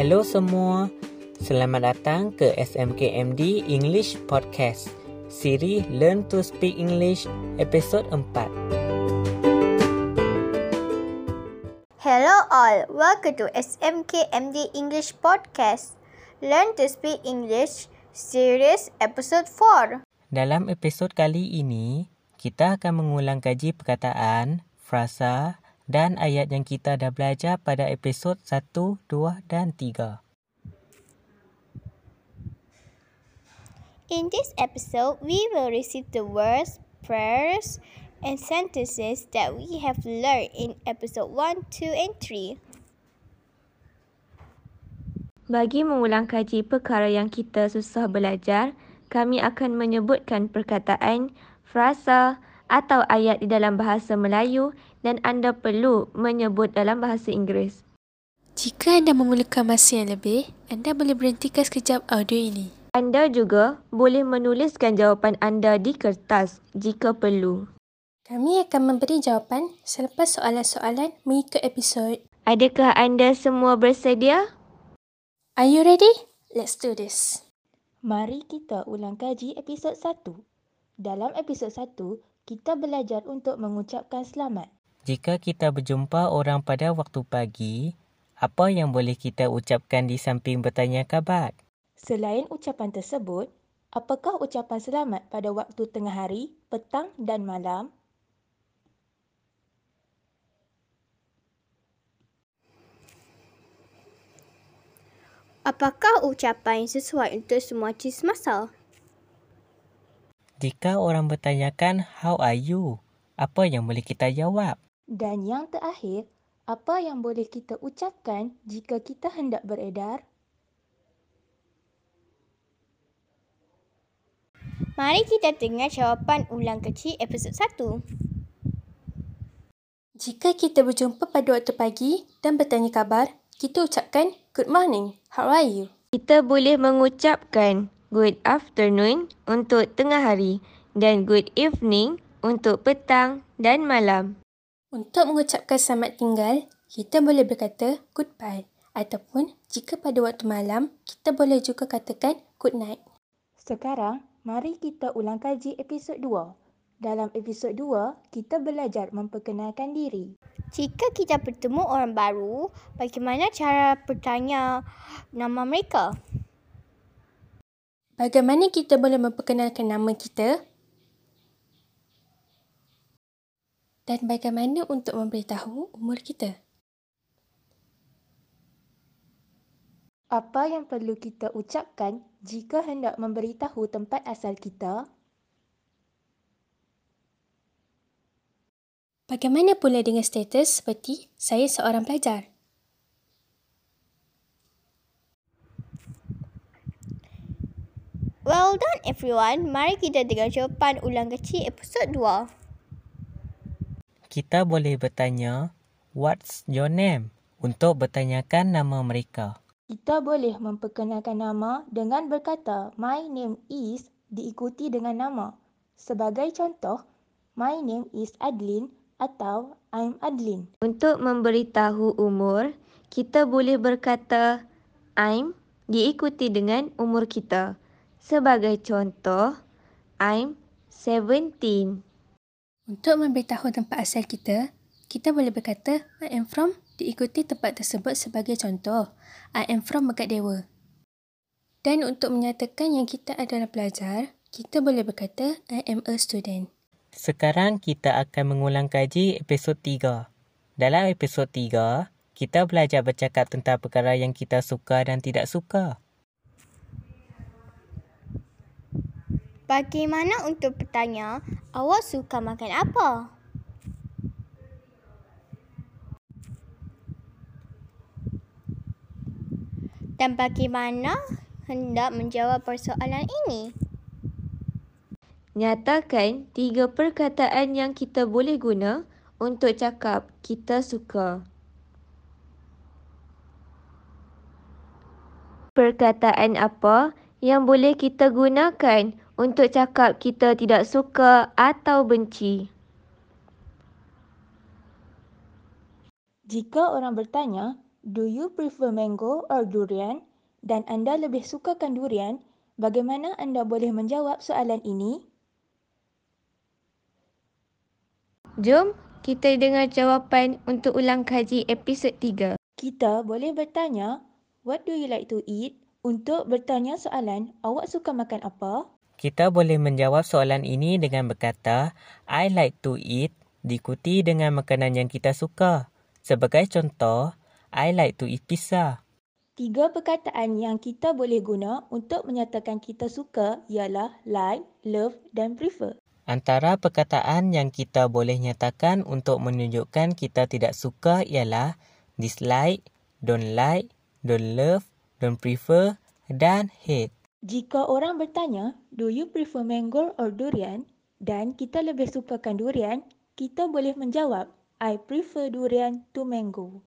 Hello semua. Selamat datang ke SMKMD English Podcast. Siri Learn to Speak English episod 4. Hello all, welcome to SMKMD English Podcast. Learn to speak English series episode 4. Dalam episod kali ini, kita akan mengulang kaji perkataan, frasa dan ayat yang kita dah belajar pada episod 1, 2 dan 3. In this episode, we will receive the words, prayers, and sentences that we have learned in episode 1, 2, and 3. Bagi mengulang kaji perkara yang kita susah belajar, kami akan menyebutkan perkataan, frasa atau ayat di dalam bahasa Melayu dan anda perlu menyebut dalam bahasa Inggeris. Jika anda memerlukan masa yang lebih, anda boleh berhentikan sekejap audio ini. Anda juga boleh menuliskan jawapan anda di kertas jika perlu. Kami akan memberi jawapan selepas soalan-soalan mengikut episod. Adakah anda semua bersedia? Are you ready? Let's do this. Mari kita ulang kaji episod 1. Dalam episod 1, kita belajar untuk mengucapkan selamat. Jika kita berjumpa orang pada waktu pagi, apa yang boleh kita ucapkan di samping bertanya khabar? Selain ucapan tersebut, apakah ucapan selamat pada waktu tengah hari, petang dan malam? Apakah ucapan sesuai untuk semua jenis masa? Jika orang bertanyakan, how are you? Apa yang boleh kita jawab? Dan yang terakhir, apa yang boleh kita ucapkan jika kita hendak beredar? Mari kita dengar jawapan ulang kecil episod 1. Jika kita berjumpa pada waktu pagi dan bertanya khabar, kita ucapkan good morning, how are you? Kita boleh mengucapkan good afternoon untuk tengah hari dan good evening untuk petang dan malam. Untuk mengucapkan selamat tinggal, kita boleh berkata goodbye ataupun jika pada waktu malam, kita boleh juga katakan good night. Sekarang, mari kita ulang kaji episod 2. Dalam episod 2, kita belajar memperkenalkan diri. Jika kita bertemu orang baru, bagaimana cara bertanya nama mereka? Bagaimana kita boleh memperkenalkan nama kita? Dan bagaimana untuk memberitahu umur kita? Apa yang perlu kita ucapkan jika hendak memberitahu tempat asal kita? Bagaimana pula dengan status seperti saya seorang pelajar? Well done everyone. Mari kita dengar jawapan ulang kecil episod 2. Kita boleh bertanya, what's your name? Untuk bertanyakan nama mereka. Kita boleh memperkenalkan nama dengan berkata my name is diikuti dengan nama. Sebagai contoh, my name is Adlin atau I'm Adlin. Untuk memberitahu umur, kita boleh berkata I'm diikuti dengan umur kita. Sebagai contoh, I'm 17. Untuk memberitahu tempat asal kita, kita boleh berkata I am from diikuti tempat tersebut sebagai contoh. I am from Megat Dewa. Dan untuk menyatakan yang kita adalah pelajar, kita boleh berkata I am a student. Sekarang kita akan mengulang kaji episod 3. Dalam episod 3, kita belajar bercakap tentang perkara yang kita suka dan tidak suka. Bagaimana untuk bertanya, awak suka makan apa? Dan bagaimana hendak menjawab persoalan ini? Nyatakan tiga perkataan yang kita boleh guna untuk cakap kita suka. Perkataan apa yang boleh kita gunakan untuk cakap kita tidak suka atau benci? Jika orang bertanya, do you prefer mango or durian? Dan anda lebih sukakan durian, bagaimana anda boleh menjawab soalan ini? Jom kita dengar jawapan untuk ulang kaji episod 3. Kita boleh bertanya, what do you like to eat? Untuk bertanya soalan, awak suka makan apa? Kita boleh menjawab soalan ini dengan berkata, I like to eat diikuti dengan makanan yang kita suka. Sebagai contoh, I like to eat pizza. Tiga perkataan yang kita boleh guna untuk menyatakan kita suka ialah like, love dan prefer. Antara perkataan yang kita boleh nyatakan untuk menunjukkan kita tidak suka ialah dislike, don't like, don't love, don't prefer dan hate. Jika orang bertanya, do you prefer mango or durian? Dan kita lebih sukakan durian, kita boleh menjawab, I prefer durian to mango.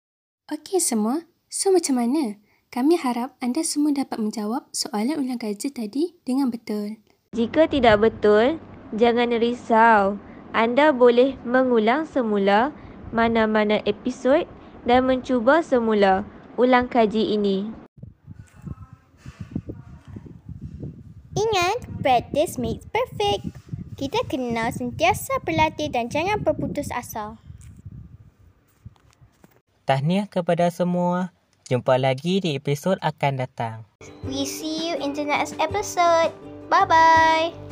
Okey semua, so macam mana? Kami harap anda semua dapat menjawab soalan ulang kaji tadi dengan betul. Jika tidak betul, jangan risau. Anda boleh mengulang semula mana-mana episod dan mencuba semula ulang kaji ini. Ingat, practice makes perfect. Kita kena sentiasa berlatih dan jangan berputus asa. Tahniah kepada semua. Jumpa lagi di episod akan datang. We see you in the next episode. Bye-bye.